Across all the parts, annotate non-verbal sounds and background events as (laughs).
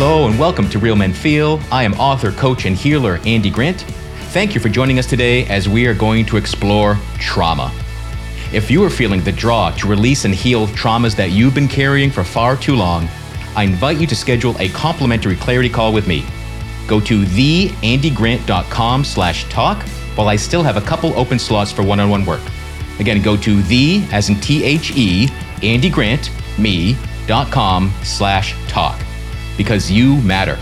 Hello and welcome to Real Men Feel. I am author, coach, and healer Andy Grant. Thank you for joining us today as we are going to explore trauma. If you are feeling the draw to release and heal traumas that you've been carrying for far too long, I invite you to schedule a complimentary clarity call with me. Go to theandygrant.com slash talk while I still have a couple open slots for one-on-one work. Again, go to the, as in T-H-E, Andy Grant, me.com slash talk because you matter.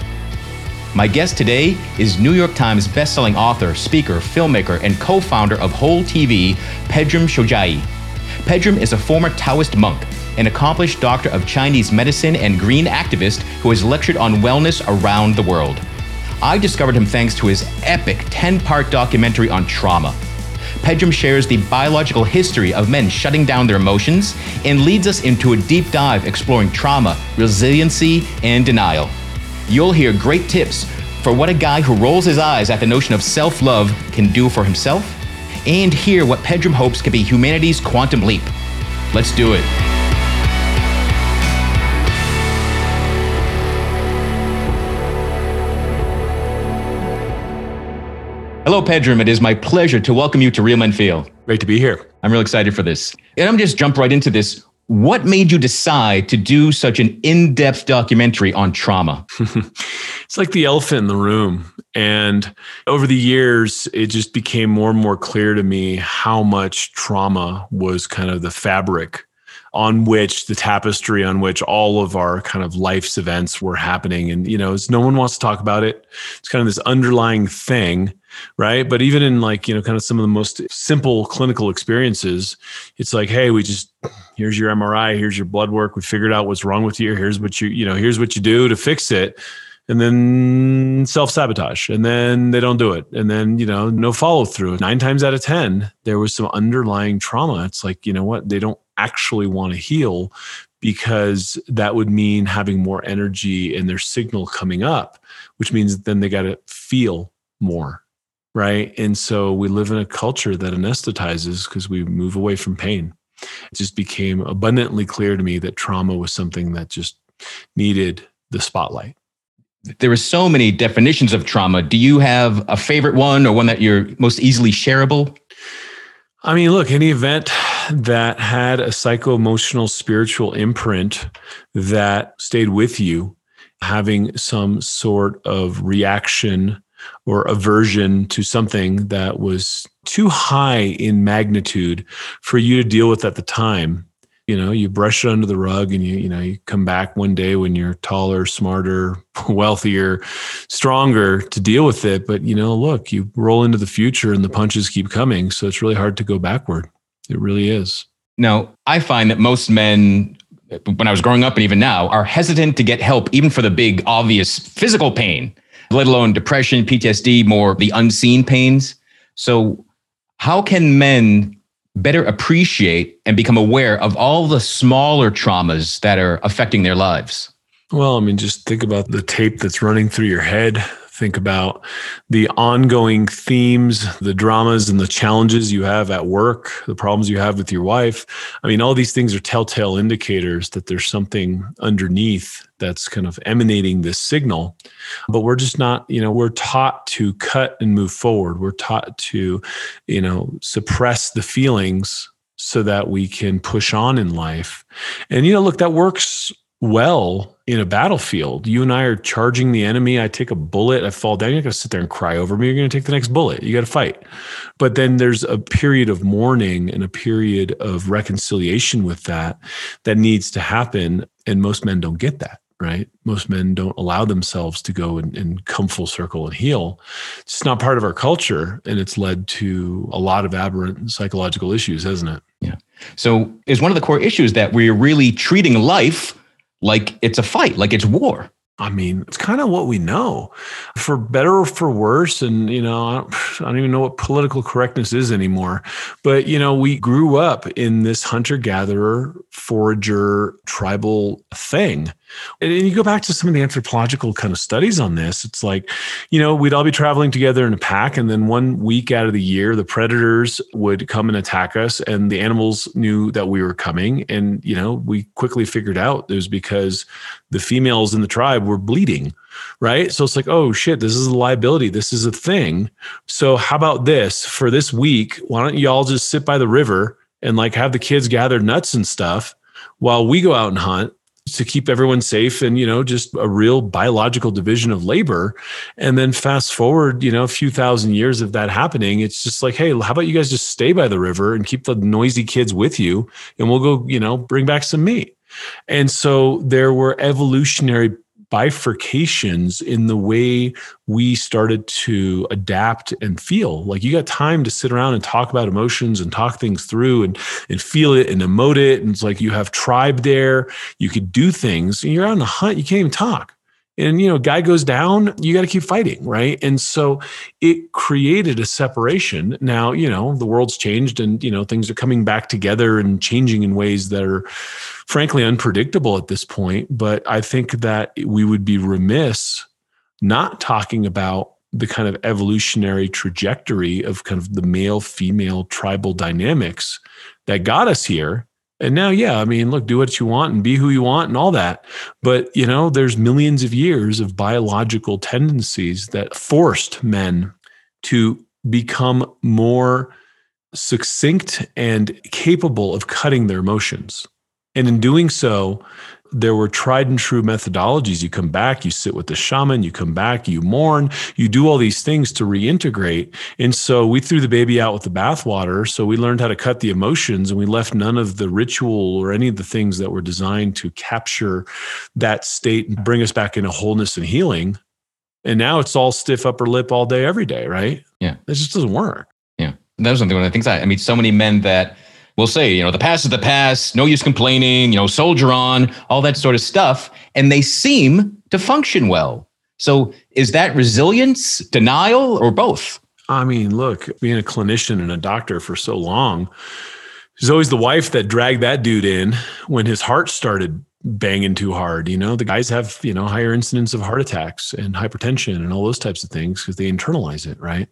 My guest today is New York Times bestselling author, speaker, filmmaker, and co founder of Whole TV, Pedram Shojai. Pedram is a former Taoist monk, an accomplished doctor of Chinese medicine, and green activist who has lectured on wellness around the world. I discovered him thanks to his epic 10 part documentary on trauma. Pedram shares the biological history of men shutting down their emotions and leads us into a deep dive exploring trauma, resiliency, and denial. You'll hear great tips for what a guy who rolls his eyes at the notion of self love can do for himself, and hear what Pedram hopes can be humanity's quantum leap. Let's do it. Hello, Pedram. It is my pleasure to welcome you to Real Men Feel. Great to be here. I'm real excited for this. And I'm just jump right into this. What made you decide to do such an in-depth documentary on trauma? (laughs) it's like the elephant in the room. And over the years, it just became more and more clear to me how much trauma was kind of the fabric on which the tapestry on which all of our kind of life's events were happening. And, you know, no one wants to talk about it, it's kind of this underlying thing right? But even in like you know kind of some of the most simple clinical experiences it's like hey we just here's your mri here's your blood work we figured out what's wrong with you here's what you you know here's what you do to fix it and then self-sabotage and then they don't do it and then you know no follow through nine times out of ten there was some underlying trauma. It's like you know what? They don't actually want to heal because that would mean having more energy and their signal coming up which means then they got to feel more right? And so we live in a culture that anesthetizes because we move away from pain. It just became abundantly clear to me that trauma was something that just needed the spotlight. There are so many definitions of trauma. Do you have a favorite one or one that you're most easily shareable? I mean, look, any event that had a psycho emotional spiritual imprint that stayed with you, having some sort of reaction or aversion to something that was too high in magnitude for you to deal with at the time. You know you brush it under the rug and you you know you come back one day when you're taller smarter (laughs) wealthier stronger to deal with it. But you know look you roll into the future and the punches keep coming. So it's really hard to go backward. It really is. Now i find that most men when i was growing up and even now are hesitant to get help even for the big obvious physical pain let alone depression, PTSD, more the unseen pains. So, how can men better appreciate and become aware of all the smaller traumas that are affecting their lives? Well, I mean, just think about the tape that's running through your head think about the ongoing themes, the dramas and the challenges you have at work, the problems you have with your wife. I mean, all these things are telltale indicators that there's something underneath that's kind of emanating this signal. But we're just not, you know, we're taught to cut and move forward. We're taught to, you know, suppress the feelings so that we can push on in life. And, you know, look, that works well in a battlefield. You and I are charging the enemy. I take a bullet, I fall down. You're going to sit there and cry over me. You're going to take the next bullet. You got to fight. But then there's a period of mourning and a period of reconciliation with that that needs to happen. And most men don't get that. Right. Most men don't allow themselves to go and, and come full circle and heal. It's not part of our culture. And it's led to a lot of aberrant psychological issues, hasn't it? Yeah. So is one of the core issues that we're really treating life like it's a fight, like it's war. I mean, it's kind of what we know, for better or for worse. And, you know, I don't, (sighs) I don't, even know what political correctness is anymore. But, you know, we grew up in this hunter gatherer forager tribal thing. And, you go back to some of the anthropological kind of studies on this. It's like, you know, we'd all be traveling together in a pack, and then one week out of the year, the predators would come and attack us, and the animals knew that we were coming. And, you know, we quickly figured out it was because the females in the tribe were bleeding right? So it's like, oh shit, this is a liability. This is a thing. So how about this for this week? Why don't you all just sit by the river and like have the kids gather nuts and stuff while we go out and hunt to keep everyone safe and you know just a real biological division of labor. And then fast forward you know a few thousand years of that happening it's just like hey how about you guys just stay by the river and keep the noisy kids with you and we'll go you know bring back some meat. And so there were evolutionary bifurcations in the way we started to adapt and feel. Like you got time to sit around and talk about emotions and talk things through and and feel it and emote it. And it's like you have tribe there. You could do things. And you're on a hunt. You can't even talk and you know guy goes down you got to keep fighting right? And so it created a separation. Now you know the world's changed and you know things are coming back together and changing in ways that are frankly unpredictable at this point. But i think that we would be remiss not talking about the kind of evolutionary trajectory of kind of the male female tribal dynamics that got us here and now, yeah, I mean, look, do what you want and be who you want and all that. But, you know, there's millions of years of biological tendencies that forced men to become more succinct and capable of cutting their emotions. And in doing so, there were tried and true methodologies. You come back, you sit with the shaman, you come back, you mourn, you do all these things to reintegrate. And so we threw the baby out with the bathwater. So we learned how to cut the emotions and we left none of the ritual or any of the things that were designed to capture that state and bring us back into wholeness and healing. And now it's all stiff upper lip all day, every day, right? Yeah. It just doesn't work. Yeah. That was something one of the things I, I mean, so many men that will say, you know, the past is the past, no use complaining, you know, soldier on, all that sort of stuff. And they seem to function well. So is that resilience, denial, or both? I mean, look, being a clinician and a doctor for so long, there's always the wife that dragged that dude in when his heart started banging too hard. You know, the guys have, you know, higher incidence of heart attacks and hypertension and all those types of things because they internalize it, right?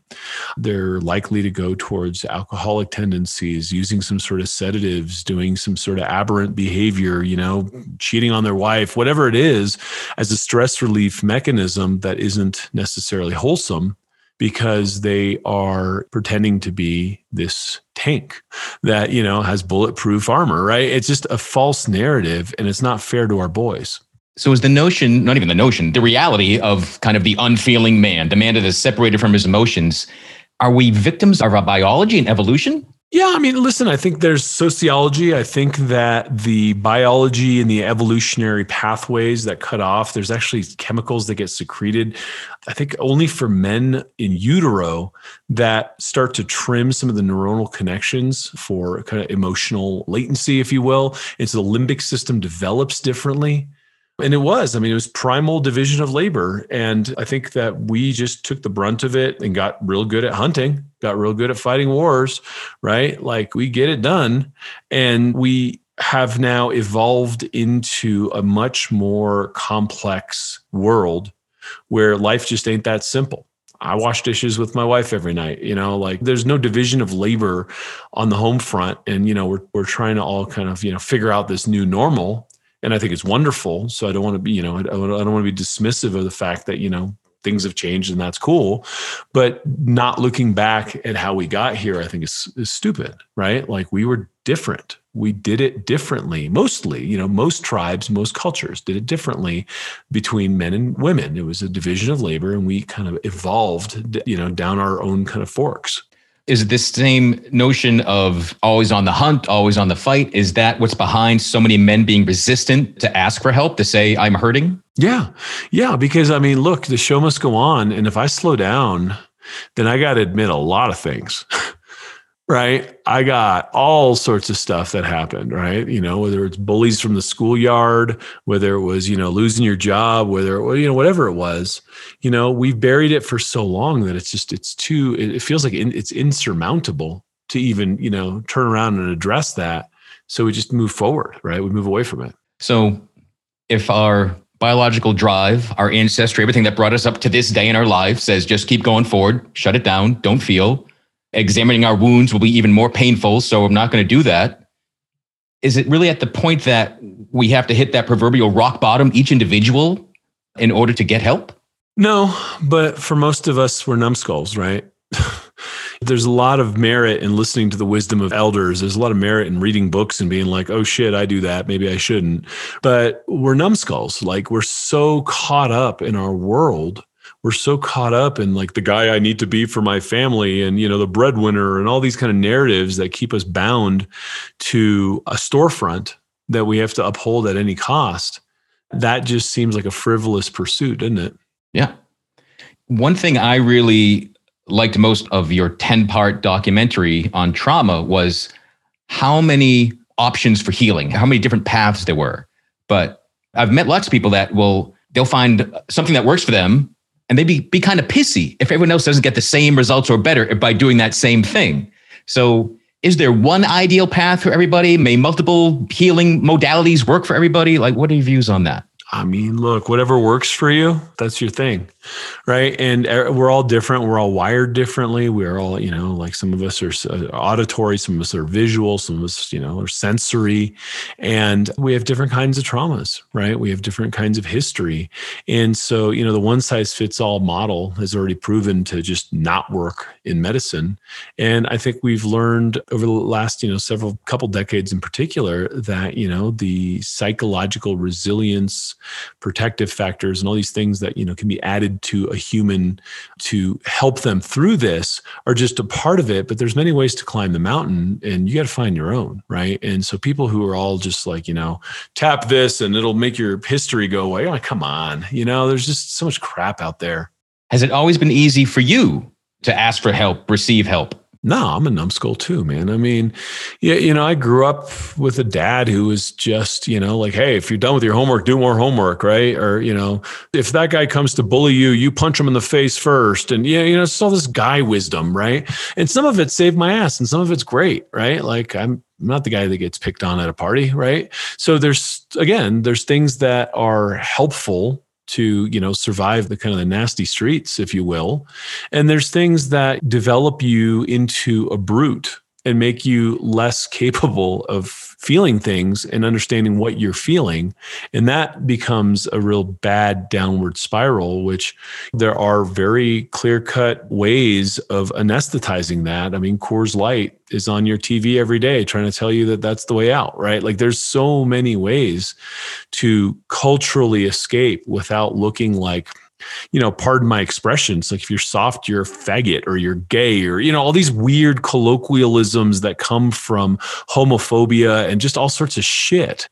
They're likely to go towards alcoholic tendencies, using some sort of sedatives, doing some sort of aberrant behavior, you know, cheating on their wife, whatever it is, as a stress relief mechanism that isn't necessarily wholesome because they are pretending to be this tank that you know has bulletproof armor right? It's just a false narrative and it's not fair to our boys. So is the notion not even the notion the reality of kind of the unfeeling man the man that is separated from his emotions are we victims of our biology and evolution yeah, I mean, listen, I think there's sociology. I think that the biology and the evolutionary pathways that cut off, there's actually chemicals that get secreted. I think only for men in utero that start to trim some of the neuronal connections for kind of emotional latency, if you will. And so the limbic system develops differently. And it was, I mean, it was primal division of labor. And I think that we just took the brunt of it and got real good at hunting, got real good at fighting wars, right? Like we get it done. And we have now evolved into a much more complex world where life just ain't that simple. I wash dishes with my wife every night. You know, like there's no division of labor on the home front. And, you know, we're, we're trying to all kind of, you know, figure out this new normal and I think it's wonderful. So I don't want to be, you know, I don't want to be dismissive of the fact that you know things have changed and that's cool, but not looking back at how we got here, I think is, is stupid, right? Like we were different. We did it differently. Mostly, you know, most tribes, most cultures did it differently between men and women. It was a division of labor, and we kind of evolved, you know, down our own kind of forks is this same notion of always on the hunt, always on the fight? Is that what's behind so many men being resistant to ask for help, to say, I'm hurting? Yeah. Yeah. Because I mean, look, the show must go on. And if I slow down, then I got to admit a lot of things. (laughs) right? I got all sorts of stuff that happened, right? You know, whether it's bullies from the schoolyard, whether it was, you know, losing your job, whether, you know, whatever it was, you know, we've buried it for so long that it's just, it's too, it feels like it's insurmountable to even, you know, turn around and address that. So we just move forward, right? We move away from it. So if our biological drive, our ancestry, everything that brought us up to this day in our life says just keep going forward, shut it down, don't feel. Examining our wounds will be even more painful, so I'm not going to do that. Is it really at the point that we have to hit that proverbial rock bottom, each individual, in order to get help? No, but for most of us, we're numbskulls, right? (laughs) There's a lot of merit in listening to the wisdom of elders. There's a lot of merit in reading books and being like, oh shit, I do that. Maybe I shouldn't. But we're numbskulls. Like we're so caught up in our world. We're so caught up in like the guy I need to be for my family and, you know, the breadwinner and all these kind of narratives that keep us bound to a storefront that we have to uphold at any cost. That just seems like a frivolous pursuit, doesn't it? Yeah. One thing I really liked most of your 10 part documentary on trauma was how many options for healing, how many different paths there were. But I've met lots of people that will, they'll find something that works for them and they be, be kind of pissy if everyone else doesn't get the same results or better by doing that same thing. So, is there one ideal path for everybody? May multiple healing modalities work for everybody? Like, what are your views on that? I mean, look, whatever works for you, that's your thing. Right. And we're all different. We're all wired differently. We're all, you know, like some of us are uh, auditory, some of us are visual, some of us, you know, are sensory. And we have different kinds of traumas, right? We have different kinds of history. And so, you know, the one size fits all model has already proven to just not work in medicine. And I think we've learned over the last, you know, several couple decades in particular that, you know, the psychological resilience, protective factors and all these things that you know can be added to a human to help them through this are just a part of it but there's many ways to climb the mountain and you got to find your own right? And so people who are all just like you know tap this and it'll make your history go away like come on you know there's just so much crap out there. Has it always been easy for you to ask for help receive help no, I'm a numbskull too, man. I mean, yeah, you know, I grew up with a dad who was just, you know, like, hey, if you're done with your homework, do more homework, right? Or, you know, if that guy comes to bully you, you punch him in the face first. And yeah, you know, it's all this guy wisdom, right? And some of it saved my ass and some of it's great, right? Like I'm I'm not the guy that gets picked on at a party, right? So there's again, there's things that are helpful to you know survive the kind of the nasty streets if you will. And there's things that develop you into a brute and make you less (laughs) capable of feeling things and understanding what you're feeling. And that becomes a real bad downward spiral, which there are very clear cut ways of anesthetizing that. I mean, Coors Light is on your TV every day trying to tell you that that's the way out, right? Like there's so many ways to culturally escape without looking like you know, pardon my expressions, like if you're soft, you're a faggot or you're gay or, you know, all these weird colloquialisms that come from homophobia and just all sorts of shit.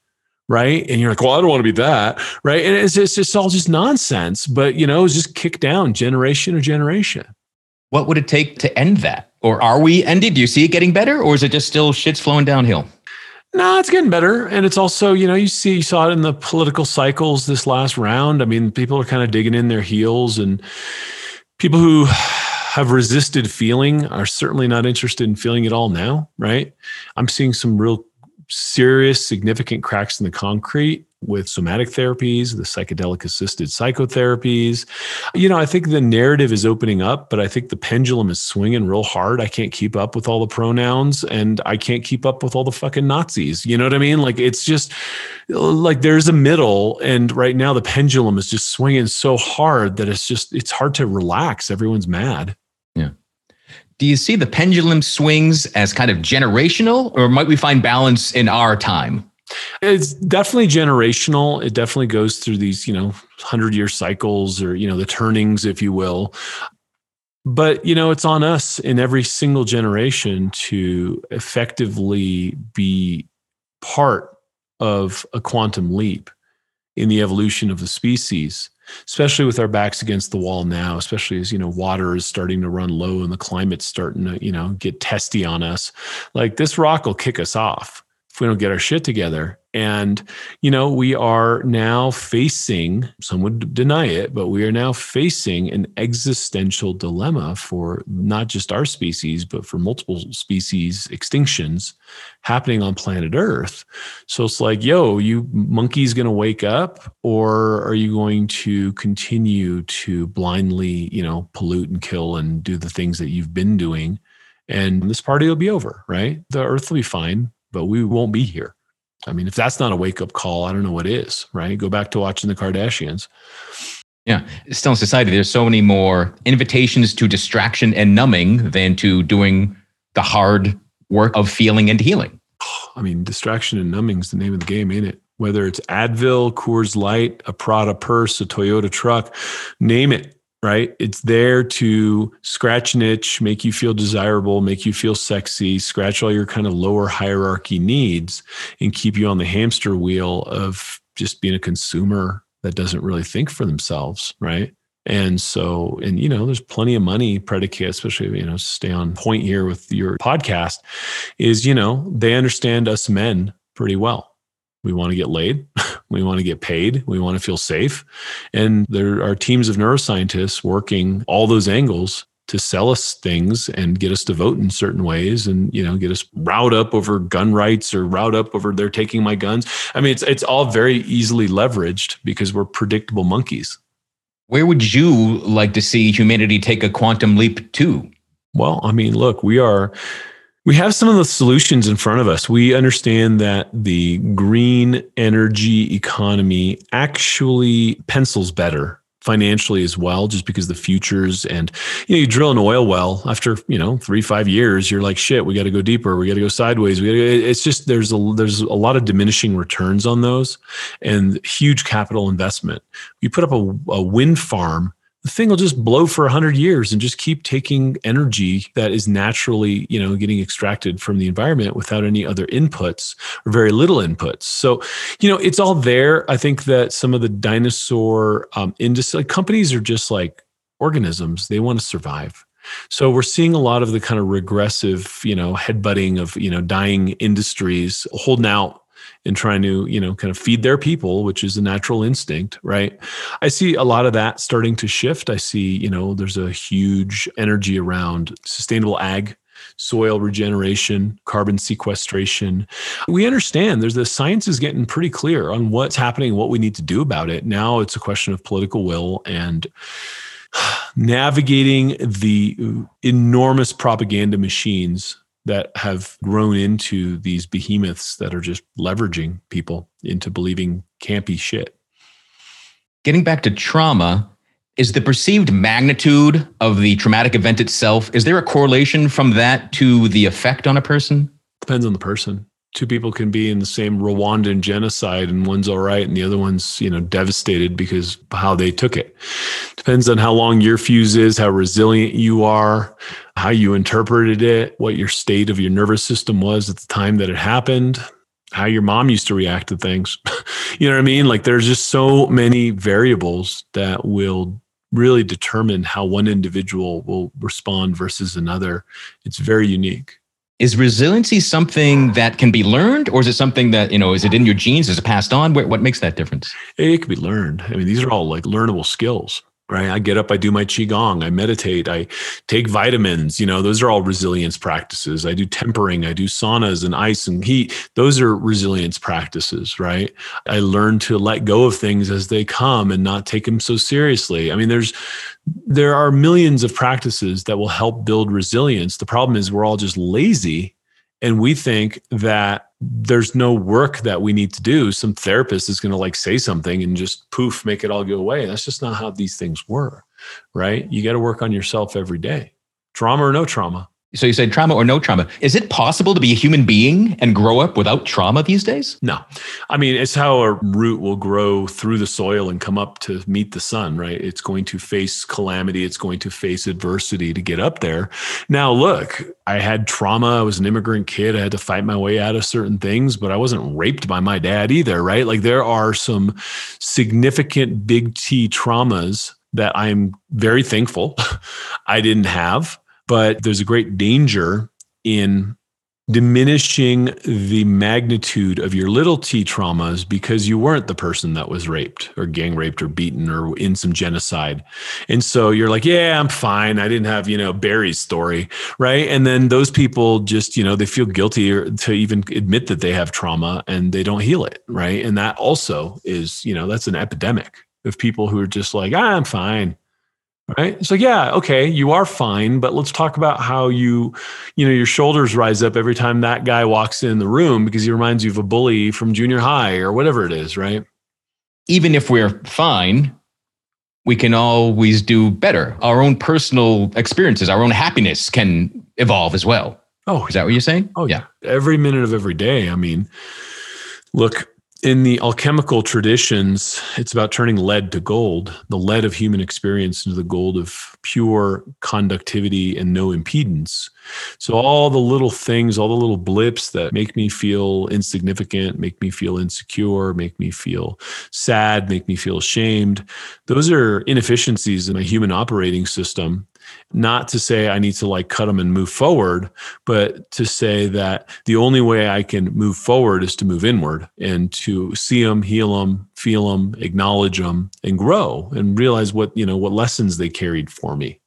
Right. And you're like, well, I don't want to be that. Right. And it's, it's just all just nonsense, but, you know, it's just kicked down generation or generation. What would it take to end that? Or are we ended? Do you see it getting better or is it just still shit's flowing downhill? No, it's getting better. And it's also, you know, you see, you saw it in the political cycles this last round. I mean, people are kind of digging in their heels, and people who (sighs) have resisted feeling are certainly not interested in feeling it all now, right? I'm seeing some real serious, significant cracks in the concrete with somatic therapies, the psychedelic assisted psychotherapies. You know, I think the narrative is opening up, but I think the pendulum is swinging real hard. I can't keep up with all the pronouns and I can't keep up with all the fucking Nazis. You know what I mean? Like it's just like there's a middle and right now the pendulum is just swinging so hard that it's just it's hard to relax. Everyone's mad. Yeah. Do you see the pendulum swings as kind of generational or might we find balance in our time? It's definitely generational. It definitely goes through these, you know, 100 year cycles or, you know, the turnings, if you will. But, you know, it's on us in every single generation to effectively be part of a quantum leap in the evolution of the species especially with our backs against the wall now especially as you know water is starting to run low and the climate's starting to you know get testy on us like this rock will kick us off if we don't get our shit together. And, you know, we are now facing, some would deny it, but we are now facing an existential dilemma for not just our species, but for multiple species extinctions happening on planet Earth. So it's like, yo, you monkeys going to wake up or are you going to continue to blindly, you know, pollute and kill and do the things that you've been doing? And this party will be over, right? The Earth will be fine, but we won't be here. I mean, if that's not a wake up call, I don't know what is, right? Go back to watching the Kardashians. Yeah. Still in society, there's so many more invitations to distraction and numbing than to doing the hard work of feeling and healing. I mean, distraction and numbing is the name of the game, ain't it? Whether it's Advil, Coors Light, a Prada purse, a Toyota truck, name it right? It's there to scratch an itch, make you feel desirable, make you feel sexy, scratch all your kind of lower hierarchy needs, and keep you on the hamster wheel of just being a consumer that doesn't really think for themselves, right? And so, and you know, there's plenty of money predicate, especially, you know, stay on point here with your podcast, is, you know, they understand us men pretty well we want to get laid. (laughs) we want to get paid. We want to feel safe. And there are teams of neuroscientists working all those angles to sell us things and get us to vote in certain ways and you know get us riled up over gun rights or riled up over they're taking my guns i mean it's it's all very easily leveraged because we're predictable monkeys where would you like to see humanity take a quantum leap to well i mean look we are we have some of the solutions in front of us. We understand that the green energy economy actually pencils better financially as well, just because the futures and you know, you drill an oil well after, you know, three, five years, you're like, shit, we got to go deeper. We got to go sideways. We gotta, it's just, there's a, there's a lot of diminishing returns on those and huge capital investment. You put up a, a wind farm the thing will just blow for 100 years and just keep taking energy that is naturally you know getting extracted from the environment without any other inputs or very little inputs. So you know it's all there. I think that some of the dinosaur um, industry like companies are just like organisms. They want to survive. So we're seeing a lot of the kind of regressive, you know, headbutting of, you know, dying industries holding out and trying to you know kind of feed their people which is a natural instinct right i see a lot of that starting to shift i see you know there's a huge energy around sustainable ag soil regeneration, carbon sequestration. We understand there's the science is getting pretty clear on what's happening, what we need to do about it. Now it's a question of political will and (sighs) navigating the uh, enormous propaganda machines that have grown into these behemoths that are just leveraging people into believing campy shit. Getting back to trauma, is the perceived magnitude of the traumatic event itself, is there a correlation from that to the effect on a person? Depends on the person two people can be in the same Rwandan genocide and one's all right and the other one's, you know, devastated because how they took it. Depends on how long your fuse is, how resilient you are, how you interpreted it, what your state of your nervous system was at the time that it happened, how your mom used to react to things. (laughs) you know what I mean? Like there's just so many variables that will really determine how one individual will respond versus another. It's very unique is resiliency something that can be learned or is it something that you know is it in your genes? Is it passed on? What, makes that difference? It can be learned. I mean these are all like learnable skills right? I get up i do my qigong i meditate i take vitamins you know those are all resilience practices. I do tempering i do saunas and ice and heat. Those are resilience practices right? I learn to let go of things as they come and not take them so seriously. I mean there's there are millions of practices that will help build resilience. The problem is we're all just lazy and we think that there's no work that we need to do. Some therapist is going to like say something and just poof, make it all go away. That's just not how these things work, right? You got to work on yourself every day, trauma or no trauma. So you said trauma or no trauma. Is it possible to be a human being and grow up without trauma these days? No. I mean, it's how a root will grow through the soil and come up to meet the sun, right? It's going to face calamity, it's going to face adversity to get up there. Now, look, I had trauma. I was an immigrant kid. I had to fight my way out of certain things, but I wasn't raped by my dad either, right? Like there are some significant big T traumas that I'm very thankful (laughs) I didn't have but there's a great danger in diminishing the magnitude of your little t traumas because you weren't the person that was raped or gang raped or beaten or in some genocide. And so you're like, yeah, I'm fine. I didn't have, you know, Barry's story. Right. And then those people just, you know, they feel guilty to even admit that they have trauma and they don't heal it. Right. And that also is, you know, that's an epidemic of people who are just like, ah, I'm fine right? So yeah okay you are fine but let's talk about how you you know your shoulders rise up every time that guy walks in the room because he reminds you of a bully from junior high or whatever it is right? Even if we're fine we can always do better. Our own personal experiences our own happiness can evolve as well. Oh is that what you're saying? oh yeah. every minute of every day i mean look in the alchemical traditions, it's about turning lead to gold, the lead of human experience into the gold of pure conductivity and no impedance. So, all the little things, all the little blips that make me feel insignificant, make me feel insecure, make me feel sad, make me feel ashamed, those are inefficiencies in my human operating system not to say I need to like cut them and move forward, but to say that the only way I can move forward is to move inward and to see them, heal them, feel them, acknowledge them, and grow and realize what, you know, what lessons they carried for me.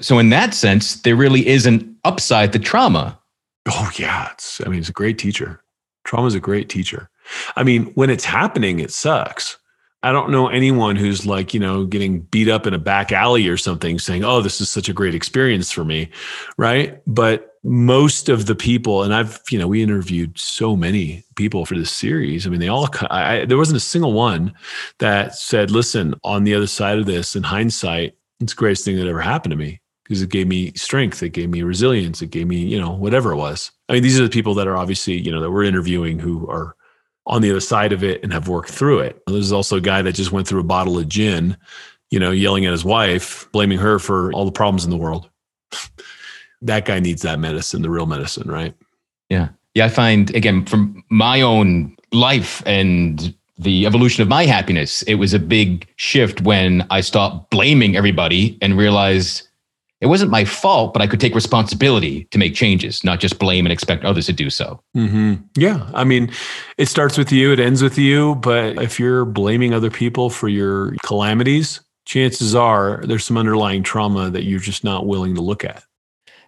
So, in that sense, there really is an upside to trauma. Oh, yeah. It's, I mean, it's a great teacher. Trauma is a great teacher. I mean, when it's happening, it sucks I don't know anyone who's like, you know, getting beat up in a back alley or something saying, oh, this is such a great experience for me. Right. But most of the people, and I've, you know, we interviewed so many people for this series. I mean, they all, I, there wasn't a single one that said, listen, on the other side of this, in hindsight, it's the greatest thing that ever happened to me because it gave me strength. It gave me resilience. It gave me, you know, whatever it was. I mean, these are the people that are obviously, you know, that we're interviewing who are on the other side of it and have worked through it. There's also a guy that just went through a bottle of gin, you know, yelling at his wife, blaming her for all the problems in the world. (laughs) that guy needs that medicine, the real medicine, right? Yeah. Yeah. I find, again, from my own life and the evolution of my happiness, it was a big shift when I stopped blaming everybody and realized it wasn't my fault, but I could take responsibility to make changes, not just blame and expect others to do so. Mm-hmm. Yeah. I mean, it starts with you, it ends with you. But if you're blaming other people for your calamities, chances are there's some underlying trauma that you're just not willing to look at.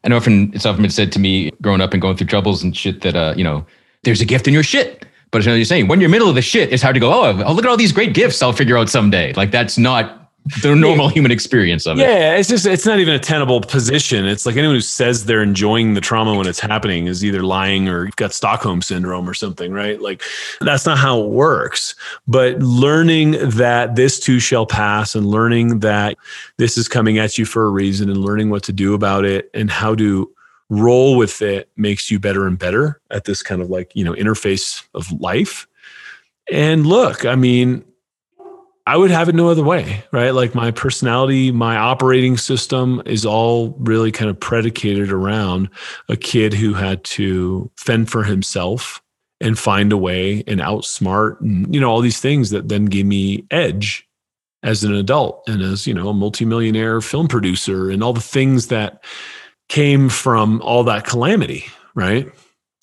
And often it's often been said to me growing up and going through troubles and shit that, uh, you know, there's a gift in your shit. But as you're saying, when you're middle of the shit, it's hard to go, oh, oh, look at all these great gifts I'll figure out someday. Like that's not the normal yeah. human experience of it. Yeah, it's just it's not even a tenable position. It's like anyone who says they're enjoying the trauma when it's happening is either lying or got Stockholm syndrome or something, right? Like that's not how it works. But learning that this too shall pass and learning that this is coming at you for a reason and learning what to do about it and how to roll with it makes you better and better at this kind of like, you know, interface of life. And look, I mean, I would have it no other way, right? Like my personality, my operating system is all really kind of predicated around a kid who had to fend for himself and find a way and outsmart and you know all these things that then gave me edge as an adult and as you know a multimillionaire film producer and all the things that came from all that calamity, right?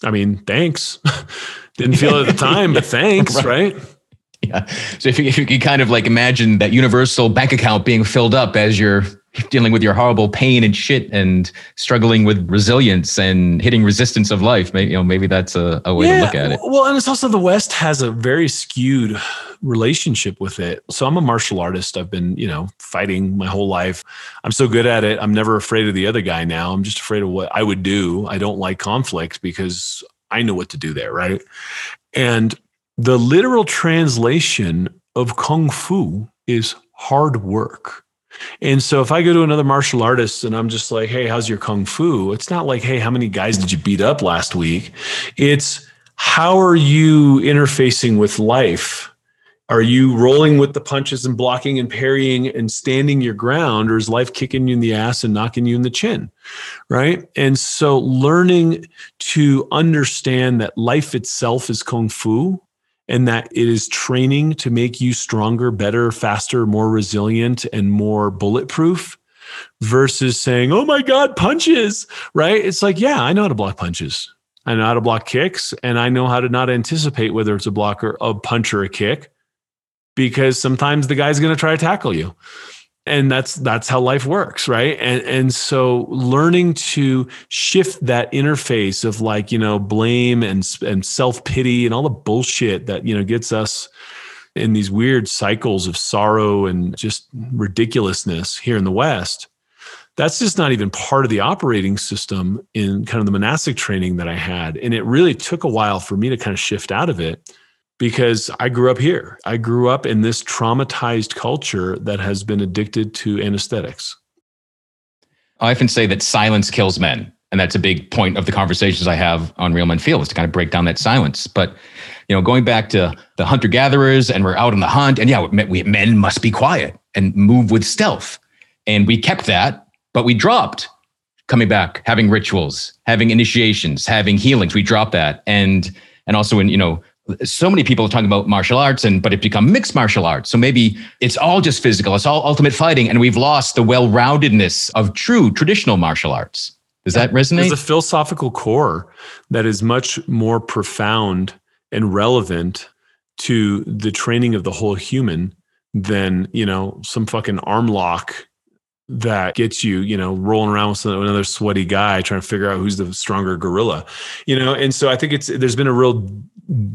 I mean, thanks. (laughs) Didn't feel it at the time, but (laughs) thanks, right? right? (laughs) Yeah. So if you, if you can kind of like imagine that universal bank account being filled up as you're dealing with your horrible pain and shit and struggling with resilience and hitting resistance of life, maybe, you know, maybe that's a, a way yeah, to look at it. Well, and it's also the West has a very skewed relationship with it. So I'm a martial artist. I've been, you know, fighting my whole life. I'm so good at it. I'm never afraid of the other guy now. I'm just afraid of what I would do. I don't like conflict because I know what to do there, right? And the literal translation of Kung Fu is hard work. And so if I go to another martial artist and I'm just like, hey, how's your Kung Fu? It's not like, hey, how many guys did you beat up last week? It's how are you interfacing with life? Are you rolling with the punches and blocking and parrying and standing your ground, or is life kicking you in the ass and knocking you in the chin? Right. And so learning to understand that life itself is Kung Fu and that it is training to make you stronger, better, faster, more resilient, and more bulletproof versus saying, oh my God, punches, right? It's like, yeah, I know how to block punches. I know how to block kicks, and I know how to not anticipate whether it's a blocker, a punch, or a kick, because sometimes the guy's going to try to tackle you, and that's that's how life works, right? And and so learning to shift that interface of like you know blame and and self pity and all the bullshit that you know gets us in these weird cycles of sorrow and just ridiculousness here in the West that's just not even part of the operating system in kind of the monastic training that I had. And it really took a while for me to kind of shift out of it because I grew up here. I grew up in this traumatized culture that has been addicted to anesthetics. I often say that silence kills men. And that's a big point of the conversations I have on Real Men Feel is to kind of break down that silence. But, you know, going back to the hunter gatherers and we're out on the hunt, and yeah, we, men must be quiet and move with stealth. And we kept that but we dropped coming back, having rituals, having initiations, having healings. We dropped that. And and also in, you know, so many people are talking about martial arts and but it become mixed martial arts. So maybe it's all just physical, it's all ultimate fighting, and we've lost the well-roundedness of true traditional martial arts. Does that resonate? There's a philosophical core that is much more profound and relevant to the training of the whole human than, you know, some fucking arm lock that gets you, you know, rolling around with another sweaty guy trying to figure out who's the stronger gorilla, you know. And so I think it's there's been a real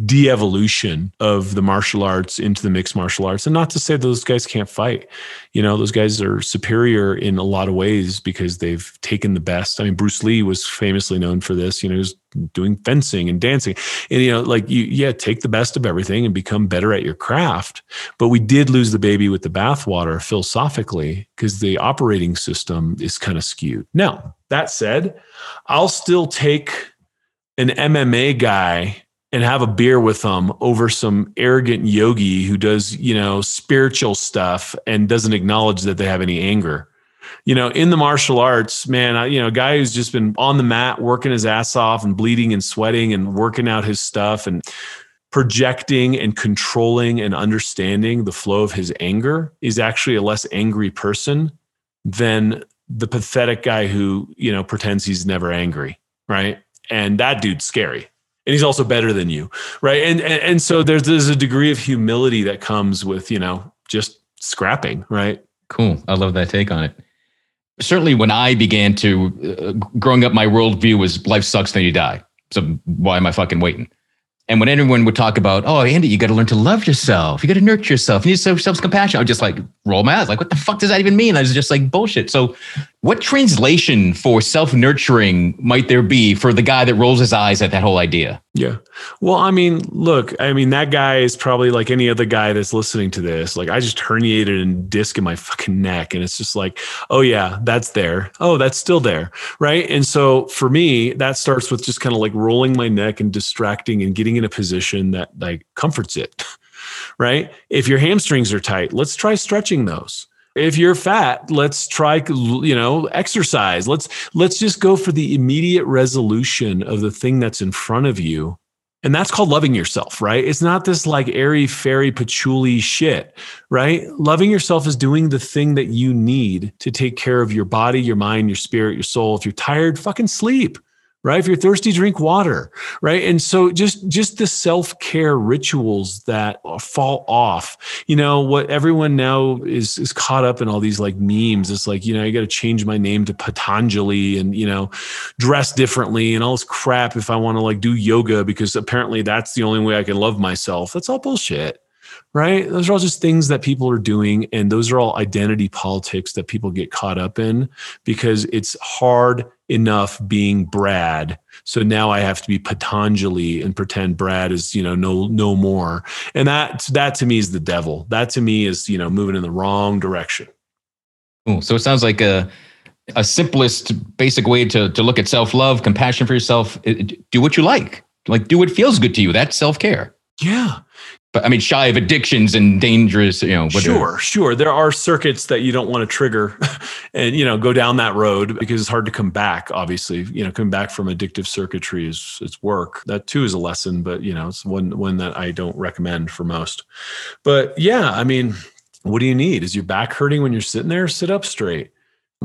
de-evolution of the martial arts into the mixed martial arts. And not to say those guys can't fight you know? Those guys are superior in a lot of ways because they've taken the best. I mean bruce lee was famously known for this you know he was doing fencing and dancing. And you know like you yeah take the best of everything and become better at your craft. But we did lose the baby with the bathwater philosophically because the operating system is kind of skewed. Now that said i'll still take an mma guy and have a beer with them over some arrogant yogi who does, you know, spiritual stuff and doesn't acknowledge that they have any anger. You know, in the martial arts, man, you know, a guy who's just been on the mat working his ass off and bleeding and sweating and working out his stuff and projecting and controlling and understanding the flow of his anger is actually a less angry person than the pathetic guy who, you know, pretends he's never angry, right? And that dude's scary. And he's also better than you right? And and, and so there's there's a degree of humility that comes with you know just scrapping right? Cool. I love that take on it certainly when i began to uh, growing up my worldview was life sucks then you die so why am i fucking waiting and when anyone would talk about, oh, Andy, you got to learn to love yourself. You got to nurture yourself. You need self compassion. I would just like roll my eyes. Like, what the fuck does that even mean? I was just like, bullshit. So, what translation for self nurturing might there be for the guy that rolls his eyes at that whole idea? Yeah. Well, I mean, look, I mean, that guy is probably like any other guy that's listening to this. Like, I just herniated a disc in my fucking neck. And it's just like, oh, yeah, that's there. Oh, that's still there. Right. And so for me, that starts with just kind of like rolling my neck and distracting and getting in a position that like comforts it. (laughs) right. If your hamstrings are tight, let's try stretching those if you're fat let's try you know exercise. Let's let's just go for the immediate resolution of the thing that's in front of you. And that's called loving yourself right? It's not this like airy fairy patchouli shit right? Loving yourself is doing the thing that you need to take care of your body your mind your spirit your soul. If you're tired fucking sleep right? If you're thirsty drink water right? And so just just the self-care rituals that fall off you know what everyone now is is caught up in all these like memes. It's like you know i got to change my name to patanjali and you know dress differently and all this crap if i want to like do yoga because apparently that's the only way i can love myself. That's all bullshit right? Those are all just things that people are doing. And those are all identity politics that people get caught up in because it's hard enough being Brad. So now I have to be Patanjali and pretend Brad is, you know, no, no more. And that, that to me is the devil. That to me is, you know, moving in the wrong direction. Cool. So it sounds like a, a simplest basic way to, to look at self-love, compassion for yourself. Do what you like. Like do what feels good to you. That's self-care. Yeah but I mean, shy of addictions and dangerous, you know. Sure, sure. There are circuits that you don't want to trigger, (laughs) and you know, go down that road because it's hard to come back. Obviously, you know, coming back from addictive circuitry is it's work. That too is a lesson, but you know, it's one one that I don't recommend for most. But yeah, I mean, what do you need? Is your back hurting when you're sitting there? Sit up straight.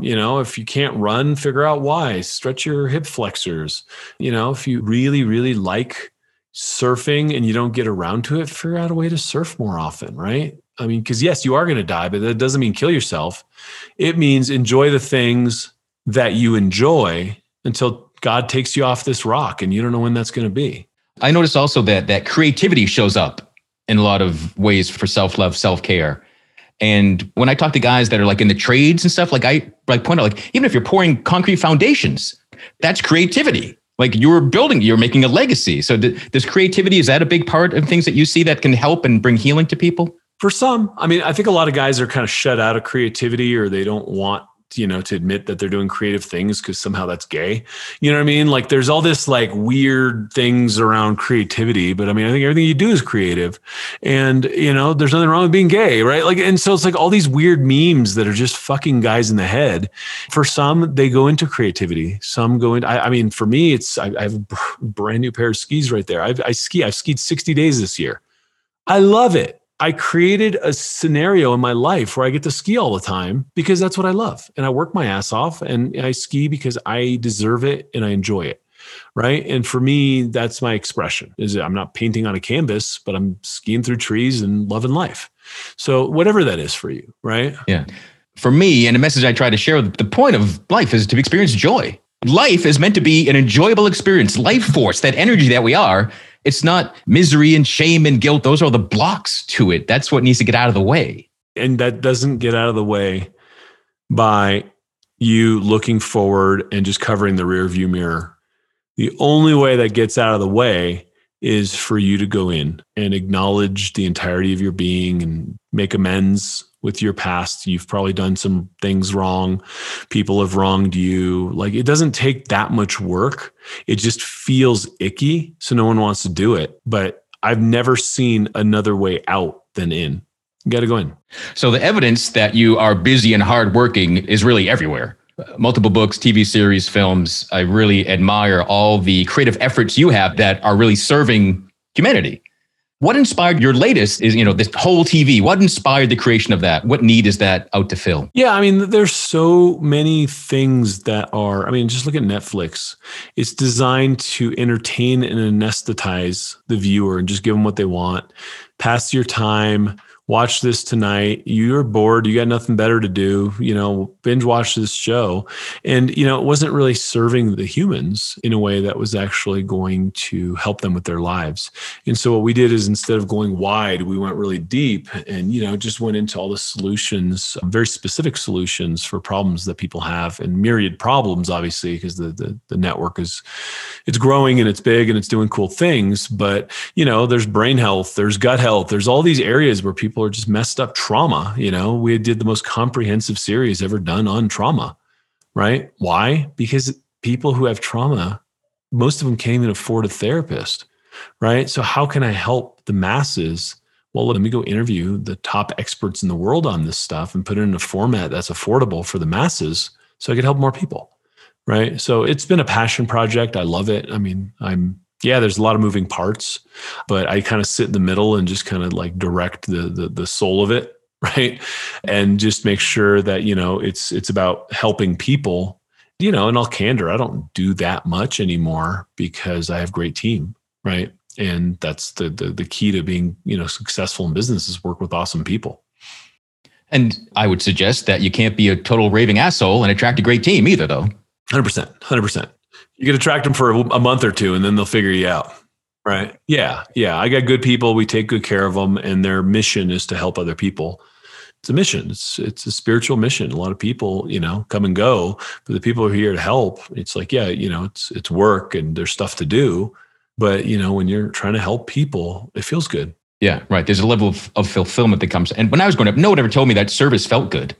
You know, if you can't run, figure out why. Stretch your hip flexors. You know, if you really, really like surfing and you don't get around to it, figure out a way to surf more often, right? I mean, because yes, you are going to die, but that doesn't mean kill yourself. It means enjoy the things that you enjoy until God takes you off this rock and you don't know when that's going to be. I notice also that that creativity shows up in a lot of ways for self-love, self-care. And when I talk to guys that are like in the trades and stuff, like I like point out, like even if you're pouring concrete foundations, that's creativity. Like you're building, you're making a legacy. So th- this creativity is that a big part of things that you see that can help and bring healing to people? For some, I mean, I think a lot of guys are kind of shut out of creativity or they don't want you know to admit that they're doing creative things because somehow that's gay. You know what i mean? Like there's all this like weird things around creativity but i mean i think everything you do is creative. And you know there's nothing wrong with being gay right? Like and so it's like all these weird memes that are just fucking guys in the head. For some they go into creativity. Some go into i, I mean for me it's I, I, have a brand new pair of skis right there. I've, i ski i've skied 60 days this year. I love it I created a scenario in my life where I get to ski all the time because that's what I love. And I work my ass off and I ski because I deserve it and I enjoy it. Right. And for me, that's my expression is I'm not painting on a canvas, but I'm skiing through trees and loving life. So whatever that is for you. Right. Yeah. For me, and the message I try to share, the point of life is to experience joy. Life is meant to be an enjoyable experience, life force, that energy that we are it's not misery and shame and guilt. Those are the blocks to it. That's what needs to get out of the way. And that doesn't get out of the way by you looking forward and just covering the rear view mirror. The only way that gets out of the way is for you to go in and acknowledge the entirety of your being and make amends with your past. You've probably done some things wrong. People have wronged you. Like it doesn't take that much work. It just feels icky. So no one wants to do it. But I've never seen another way out than in. You got to go in. So the evidence that you are busy and hardworking is really everywhere. Multiple books, TV series, films. I really admire all the creative efforts you have that are really serving humanity. What inspired your latest is, you know, this whole TV? What inspired the creation of that? What need is that out to fill? Yeah, I mean, there's so many things that are, I mean, just look at Netflix. It's designed to entertain and anesthetize the viewer and just give them what they want. Pass your time, watch this tonight. You're bored. You got nothing better to do. You know, binge watch this show. And, you know, it wasn't really serving the humans in a way that was actually going to help them with their lives. And so what we did is instead of going wide, we went really deep and, you know, just went into all the solutions, very specific solutions for problems that people have and myriad problems, obviously, because the, the, the network is, it's growing and it's big and it's doing cool things. But, you know, there's brain health, there's gut health, there's all these areas where people people are just messed up trauma. You know, we did the most comprehensive series ever done on trauma, right? Why? Because people who have trauma, most of them can't even afford a therapist, right? So, how can I help the masses? Well, let me go interview the top experts in the world on this stuff and put it in a format that's affordable for the masses so I could help more people, right? So, it's been a passion project. I love it. I mean, I'm yeah, there's a lot of moving parts, but I kind of sit in the middle and just kind of like direct the, the the soul of it, (laughs) right? And just make sure that you know it's it's about helping people. You know, in all candor, I don't do that much anymore because I have great team, right? And that's the the, the key to being you know successful in business is work with awesome people. And I would suggest that you can't be a total raving asshole and attract a great team either, though. Hundred percent, hundred percent. You can attract them for a month or two and then they'll figure you out. Right. Yeah. Yeah. I got good people. We take good care of them and their mission is to help other people. It's a mission. It's it's a spiritual mission. A lot of people, you know, come and go, but the people who are here to help, it's like, yeah, you know, it's it's work and there's stuff to do. But you know, when you're trying to help people, it feels good. Yeah, right. There's a level of, of fulfillment that comes. And when I was growing up, no one ever told me that service felt good.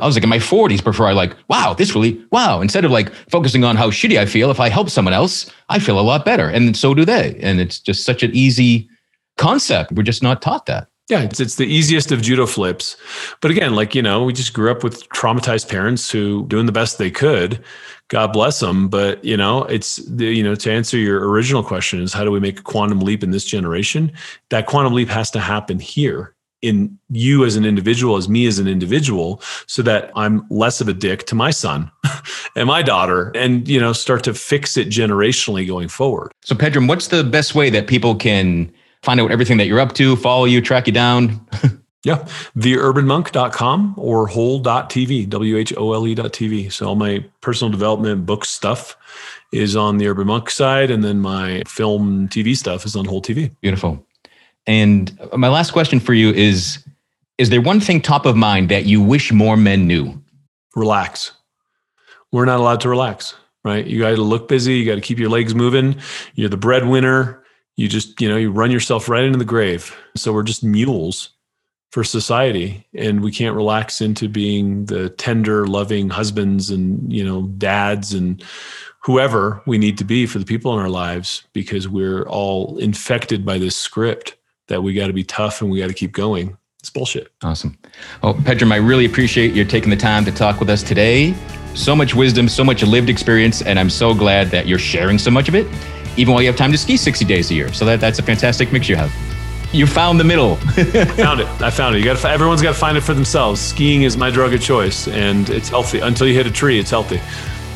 I was like in my 40s before I like, wow, this really, wow. Instead of like focusing on how shitty I feel, if I help someone else, I feel a lot better. And so do they. And it's just such an easy concept. We're just not taught that. Yeah, it's it's the easiest of judo flips. But again, like, you know, we just grew up with traumatized parents who doing the best they could. God bless them, but you know, it's the, you know, to answer your original question is how do we make a quantum leap in this generation? That quantum leap has to happen here in you as an individual, as me as an individual, so that I'm less of a dick to my son (laughs) and my daughter and, you know, start to fix it generationally going forward. So, Pedram, what's the best way that people can find out everything that you're up to, follow you, track you down? (laughs) yeah, theurbanmonk.com or whole.tv, W H O L E.tv. So, all my personal development book stuff is on the Urban Monk side, and then my film TV stuff is on Whole TV. Beautiful. And my last question for you is Is there one thing top of mind that you wish more men knew? Relax. We're not allowed to relax, right? You got to look busy. You got to keep your legs moving. You're the breadwinner. You just, you know, you run yourself right into the grave. So we're just mules for society and we can't relax into being the tender loving husbands and you know dads and whoever we need to be for the people in our lives because we're all infected by this script that we got to be tough and we got to keep going. It's bullshit. Awesome. Well, Pedram, I really appreciate you taking the time to talk with us today. So much wisdom, so much lived experience, and I'm so glad that you're sharing so much of it, even while you have time to ski 60 days a year. So that, that's a fantastic mix you have. You found the middle. (laughs) found it. I found it. You got to. Everyone's got to find it for themselves. Skiing is my drug of choice, and it's healthy. Until you hit a tree, it's healthy.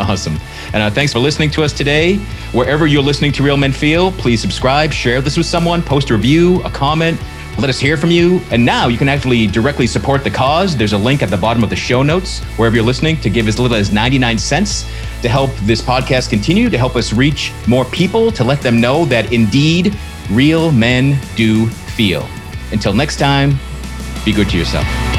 Awesome. And uh, thanks for listening to us today. Wherever you're listening to Real Men Feel, please subscribe, share this with someone, post a review, a comment. Let us hear from you. And now you can actually directly support the cause. There's a link at the bottom of the show notes, wherever you're listening, to give as little as 99 cents to help this podcast continue, to help us reach more people, to let them know that indeed real men do feel. Until next time, be good to yourself.